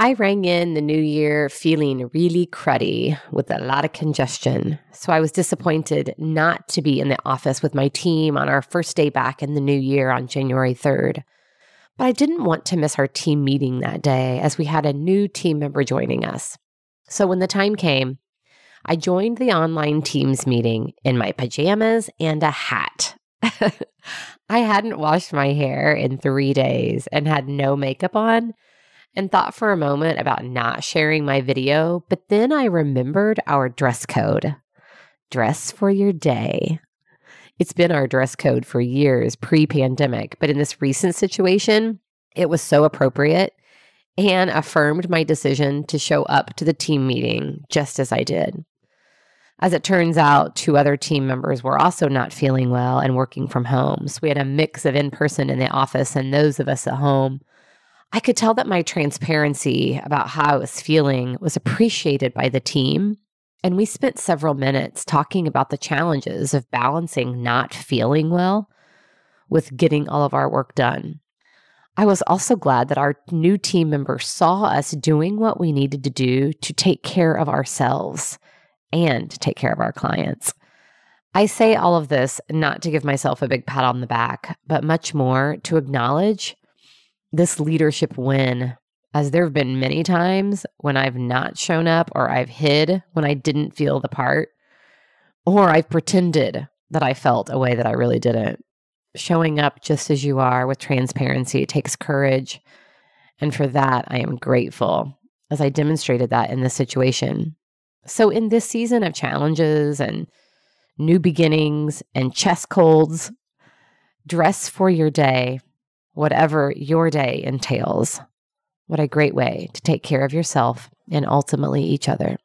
I rang in the new year feeling really cruddy with a lot of congestion. So I was disappointed not to be in the office with my team on our first day back in the new year on January 3rd. But I didn't want to miss our team meeting that day as we had a new team member joining us. So when the time came, I joined the online Teams meeting in my pajamas and a hat. I hadn't washed my hair in three days and had no makeup on and thought for a moment about not sharing my video, but then I remembered our dress code dress for your day. It's been our dress code for years pre pandemic, but in this recent situation, it was so appropriate and affirmed my decision to show up to the team meeting just as I did. As it turns out, two other team members were also not feeling well and working from home. So we had a mix of in person in the office and those of us at home. I could tell that my transparency about how I was feeling was appreciated by the team. And we spent several minutes talking about the challenges of balancing not feeling well with getting all of our work done. I was also glad that our new team members saw us doing what we needed to do to take care of ourselves and take care of our clients. I say all of this not to give myself a big pat on the back, but much more to acknowledge this leadership win, as there have been many times when I've not shown up or I've hid when I didn't feel the part, or I've pretended that I felt a way that I really didn't. Showing up just as you are with transparency takes courage. And for that, I am grateful as I demonstrated that in this situation. So, in this season of challenges and new beginnings and chest colds, dress for your day whatever your day entails. What a great way to take care of yourself and ultimately each other.